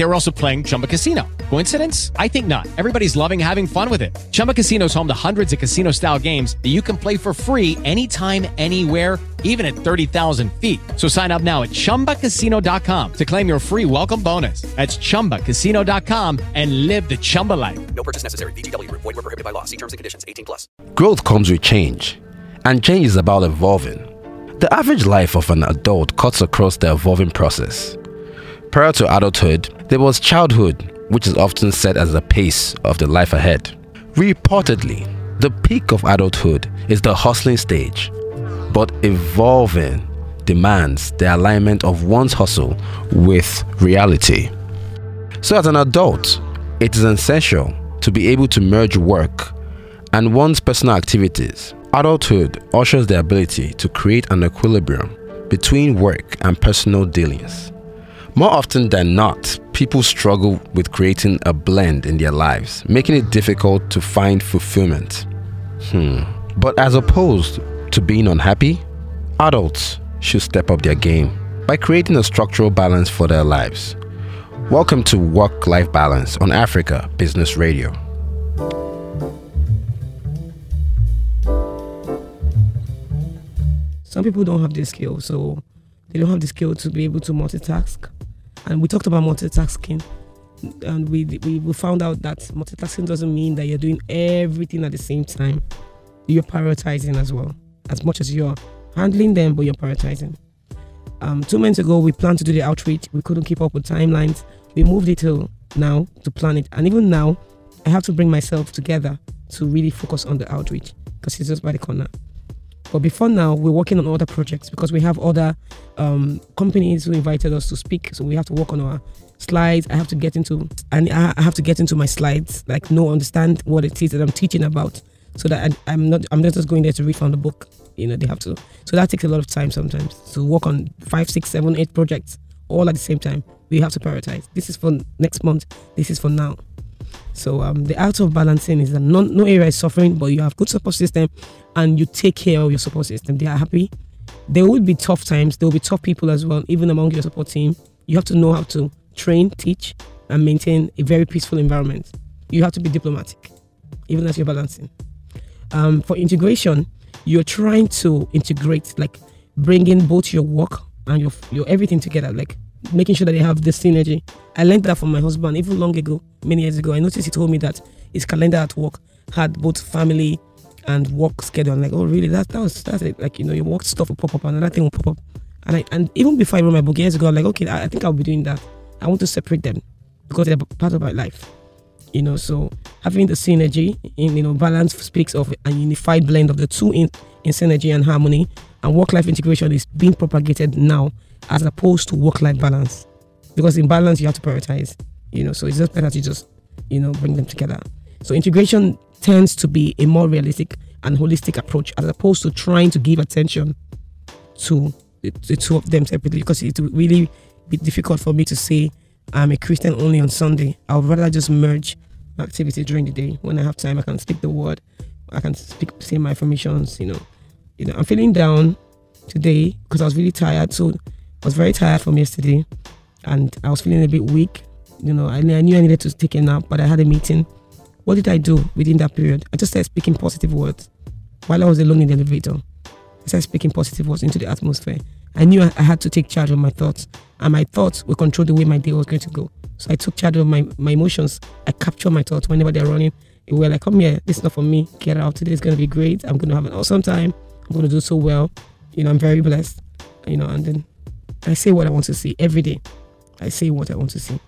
They were also playing Chumba Casino. Coincidence? I think not. Everybody's loving having fun with it. Chumba Casino is home to hundreds of casino style games that you can play for free anytime, anywhere even at 30,000 feet. So sign up now at ChumbaCasino.com to claim your free welcome bonus. That's ChumbaCasino.com and live the Chumba life. No purchase necessary. VGW. Void were prohibited by law. See terms and conditions. 18 plus. Growth comes with change, and change is about evolving. The average life of an adult cuts across the evolving process. Prior to adulthood, there was childhood, which is often set as the pace of the life ahead. Reportedly, the peak of adulthood is the hustling stage but evolving demands the alignment of one's hustle with reality. So, as an adult, it is essential to be able to merge work and one's personal activities. Adulthood ushers the ability to create an equilibrium between work and personal dealings. More often than not, people struggle with creating a blend in their lives, making it difficult to find fulfillment. Hmm. But as opposed to being unhappy, adults should step up their game by creating a structural balance for their lives. Welcome to Work Life Balance on Africa Business Radio. Some people don't have the skill, so they don't have the skill to be able to multitask. And we talked about multitasking, and we, we, we found out that multitasking doesn't mean that you're doing everything at the same time. You're prioritizing as well as much as you're handling them, but you're prioritizing. Um, two months ago, we planned to do the outreach. We couldn't keep up with timelines. We moved it to now to plan it. And even now, I have to bring myself together to really focus on the outreach because it's just by the corner. But before now, we're working on other projects because we have other um, companies who invited us to speak. So we have to work on our slides. I have to get into and I have to get into my slides, like know understand what it is that I'm teaching about, so that I, I'm not I'm not just going there to read from the book. You know they have to so that takes a lot of time sometimes to work on five six seven eight projects all at the same time. We have to prioritize. This is for next month. This is for now so um, the art of balancing is that no, no area is suffering but you have good support system and you take care of your support system. They are happy. There will be tough times. There will be tough people as well even among your support team. You have to know how to train teach and maintain a very peaceful environment. You have to be diplomatic even as you're balancing. Um, for integration you're trying to integrate, like bringing both your work and your your everything together, like making sure that they have the synergy. I learned that from my husband even long ago, many years ago. I noticed he told me that his calendar at work had both family and work schedule. I'm like, oh really? That that was that's it. Like you know, your work stuff will pop up, and another thing will pop up. And I and even before I wrote my book years ago, I'm like, okay, I, I think I'll be doing that. I want to separate them because they're part of my life you know so having the synergy in you know balance speaks of a unified blend of the two in, in synergy and harmony and work-life integration is being propagated now as opposed to work-life balance because in balance you have to prioritize you know so it's just better to just you know bring them together so integration tends to be a more realistic and holistic approach as opposed to trying to give attention to the, two of them separately because it will really be difficult for me to say I'm a Christian only on Sunday. I would rather just merge activity during the day. When I have time, I can speak the word. I can speak, say my affirmations. You know, you know, I'm feeling down today because I was really tired. So I was very tired from yesterday, and I was feeling a bit weak. You know, I, I knew I needed to take a nap, but I had a meeting. What did I do within that period? I just started speaking positive words while I was alone in the elevator. I started speaking positive words into the atmosphere. I knew I, had to take charge of my thoughts, and my thoughts would control the way my day was going to go. So I took charge of my, my emotions. I capture my thoughts whenever they're running. We're like, come here, this is not for me. Get out. Today is going to be great. I'm going to have an awesome time. I'm going to do so well. You know, I'm very blessed. You know, and then I say what I want to see every day. I say what I want to see.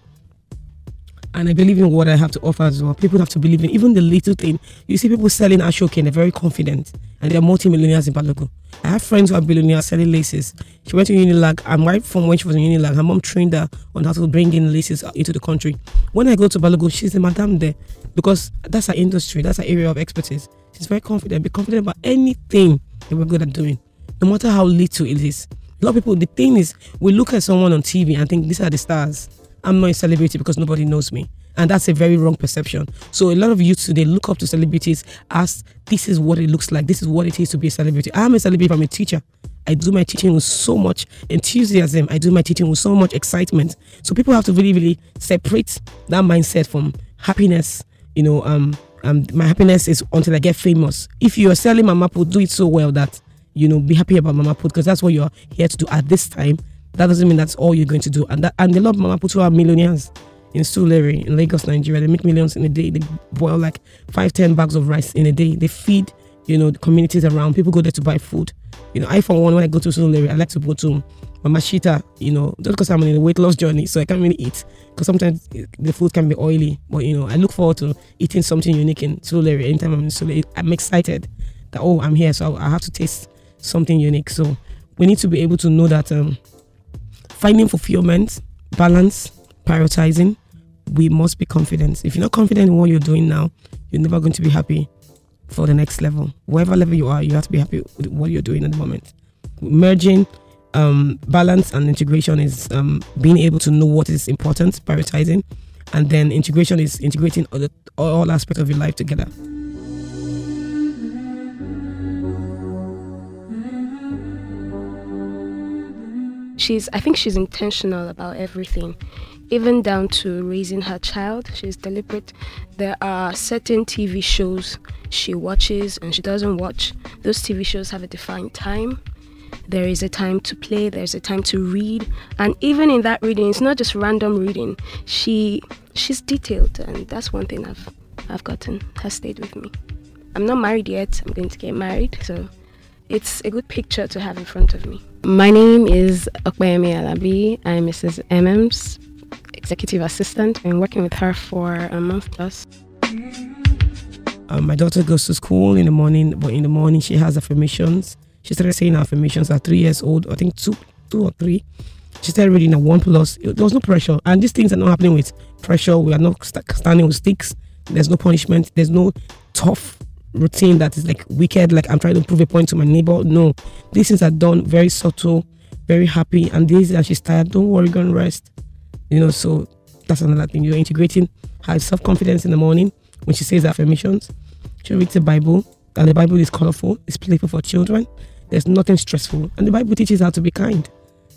and I believe in what I have to offer as well. People have to believe in even the little thing. You see people selling Ashoke and they're very confident and they're multi-millionaires in Balogun. I have friends who are billionaires selling laces. She went to Unilag. I'm right from when she was in Unilag. Her mom trained her on how to bring in laces into the country. When I go to Balogun, she's the madam there because that's her industry, that's her area of expertise. She's very confident. Be confident about anything that we're good at doing, no matter how little it is. A lot of people, the thing is, we look at someone on TV and think these are the stars. I'm not a celebrity because nobody knows me. And that's a very wrong perception. So a lot of youth today look up to celebrities as this is what it looks like. This is what it is to be a celebrity. I'm a celebrity. I'm a teacher. I do my teaching with so much enthusiasm. I do my teaching with so much excitement. So people have to really, really separate that mindset from happiness. You know, um, um, my happiness is until I get famous. If you are selling Mama Put, do it so well that you know be happy about Mama Put because that's what you're here to do at this time. That doesn't mean that's all you're going to do. And that and a lot Mama Put who are millionaires in Surulere in Lagos, Nigeria. They make millions in a day. They boil like five, ten bags of rice in a day. They feed, you know, the communities around. People go there to buy food. You know, I for one, when I go to Surulere, I like to go to Mama Shita, you know, just because I'm in a weight loss journey, so I can't really eat because sometimes the food can be oily. But you know, I look forward to eating something unique in Surulere. Anytime I'm in Surulere, I'm excited that oh, I'm here, so I have to taste something unique. So we need to be able to know that um, finding fulfillment, balance, prioritizing, we must be confident. If you're not confident in what you're doing now, you're never going to be happy for the next level. Whatever level you are, you have to be happy with what you're doing at the moment. Merging um, balance and integration is um, being able to know what is important, prioritizing, and then integration is integrating all, the, all aspects of your life together. She's i think she's intentional about everything even down to raising her child. She's deliberate. There are certain tv shows she watches and she doesn't watch. Those tv shows have a defined time. There is a time to play there's a time to read. And even in that reading it's not just random reading. She she's detailed and that's one thing i've i've gotten. Has stayed with me. I'm not married yet. I'm going to get married. So it's a good picture to have in front of me. My name is Opeyemi Alabi. I'm Mrs. MM's executive assistant. I've been working with her for a month plus. Um, my daughter goes to school in the morning, but in the morning she has affirmations. She started saying affirmations at three years old, I think two, two or three. She started reading at one plus. There was no pressure, and these things are not happening with pressure. We are not st- standing with sticks. There's no punishment. There's no tough routine that is like wicked, like I'm trying to prove a point to my neighbor. No, these things are done very subtle, very happy. And days that she's tired, don't worry, go and rest. You know, so that's another thing. You're integrating her self confidence in the morning when she says affirmations. She reads the Bible, and the Bible is colorful, it's playful for children. There's nothing stressful. And the Bible teaches her to be kind,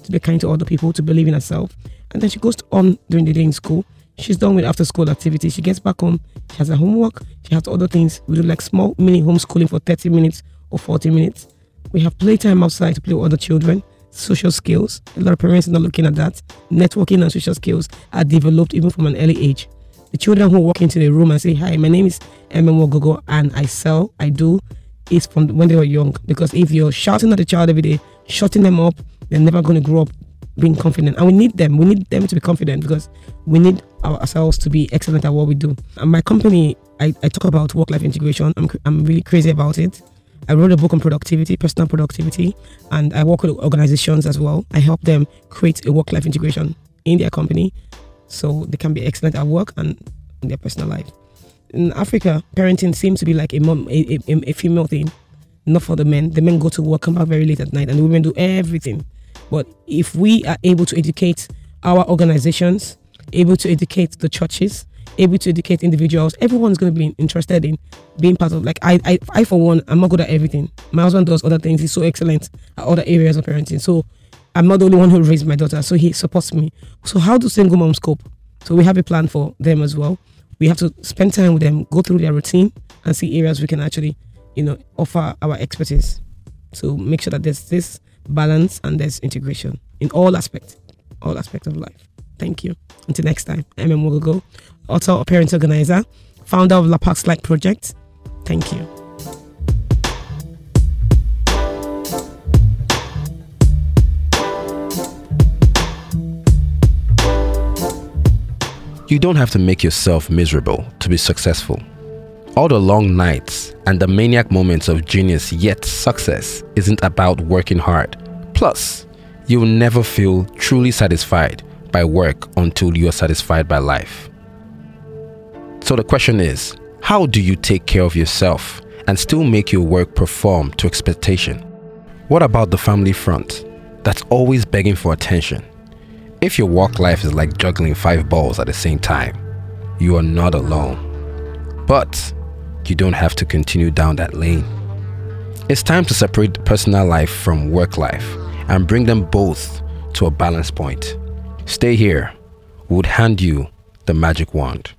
to be kind to other people, to believe in herself. And then she goes on during the day in school She's done with after school activities. She gets back home, she has her homework, she has other things. We do like small mini homeschooling for 30 minutes or 40 minutes. We have playtime outside to play with other children, social skills. A lot of parents are not looking at that. Networking and social skills are developed even from an early age. The children who walk into the room and say, Hi, my name is MM Gogo and I sell, I do, is from when they were young. Because if you're shouting at the child every day, shutting them up, they're never going to grow up being confident. And we need them. We need them to be confident because we need ourselves to be excellent at what we do. And my company, I, I talk about work life integration. I'm, I'm really crazy about it. I wrote a book on productivity, personal productivity, and I work with organizations as well. I help them create a work life integration in their company so they can be excellent at work and in their personal life. In Africa, parenting seems to be like a mom, a, a, a female thing, not for the men. The men go to work, come back very late at night, and the women do everything. But if we are able to educate our organizations, able to educate the churches, able to educate individuals, everyone's going to be interested in being part of. Like I, I, I for one, I'm not good at everything. My husband does other things. He's so excellent at other areas of parenting. So I'm not the only one who raised my daughter. So he supports me. So how do single moms cope? So we have a plan for them as well. We have to spend time with them, go through their routine, and see areas we can actually, you know, offer our expertise. So make sure that there's this balance, and there's integration in all aspects, all aspects of life. Thank you. Until next time, I'm Mogogo, author, a parent organizer, founder of La Pax Like Project. Thank you. You don't have to make yourself miserable to be successful. All the long nights and the maniac moments of genius yet success isn't about working hard. Plus, you'll never feel truly satisfied by work until you are satisfied by life. So the question is how do you take care of yourself and still make your work perform to expectation? What about the family front that's always begging for attention? If your work life is like juggling five balls at the same time, you are not alone. But you don't have to continue down that lane. It's time to separate personal life from work life and bring them both to a balance point. Stay here. Would hand you the magic wand.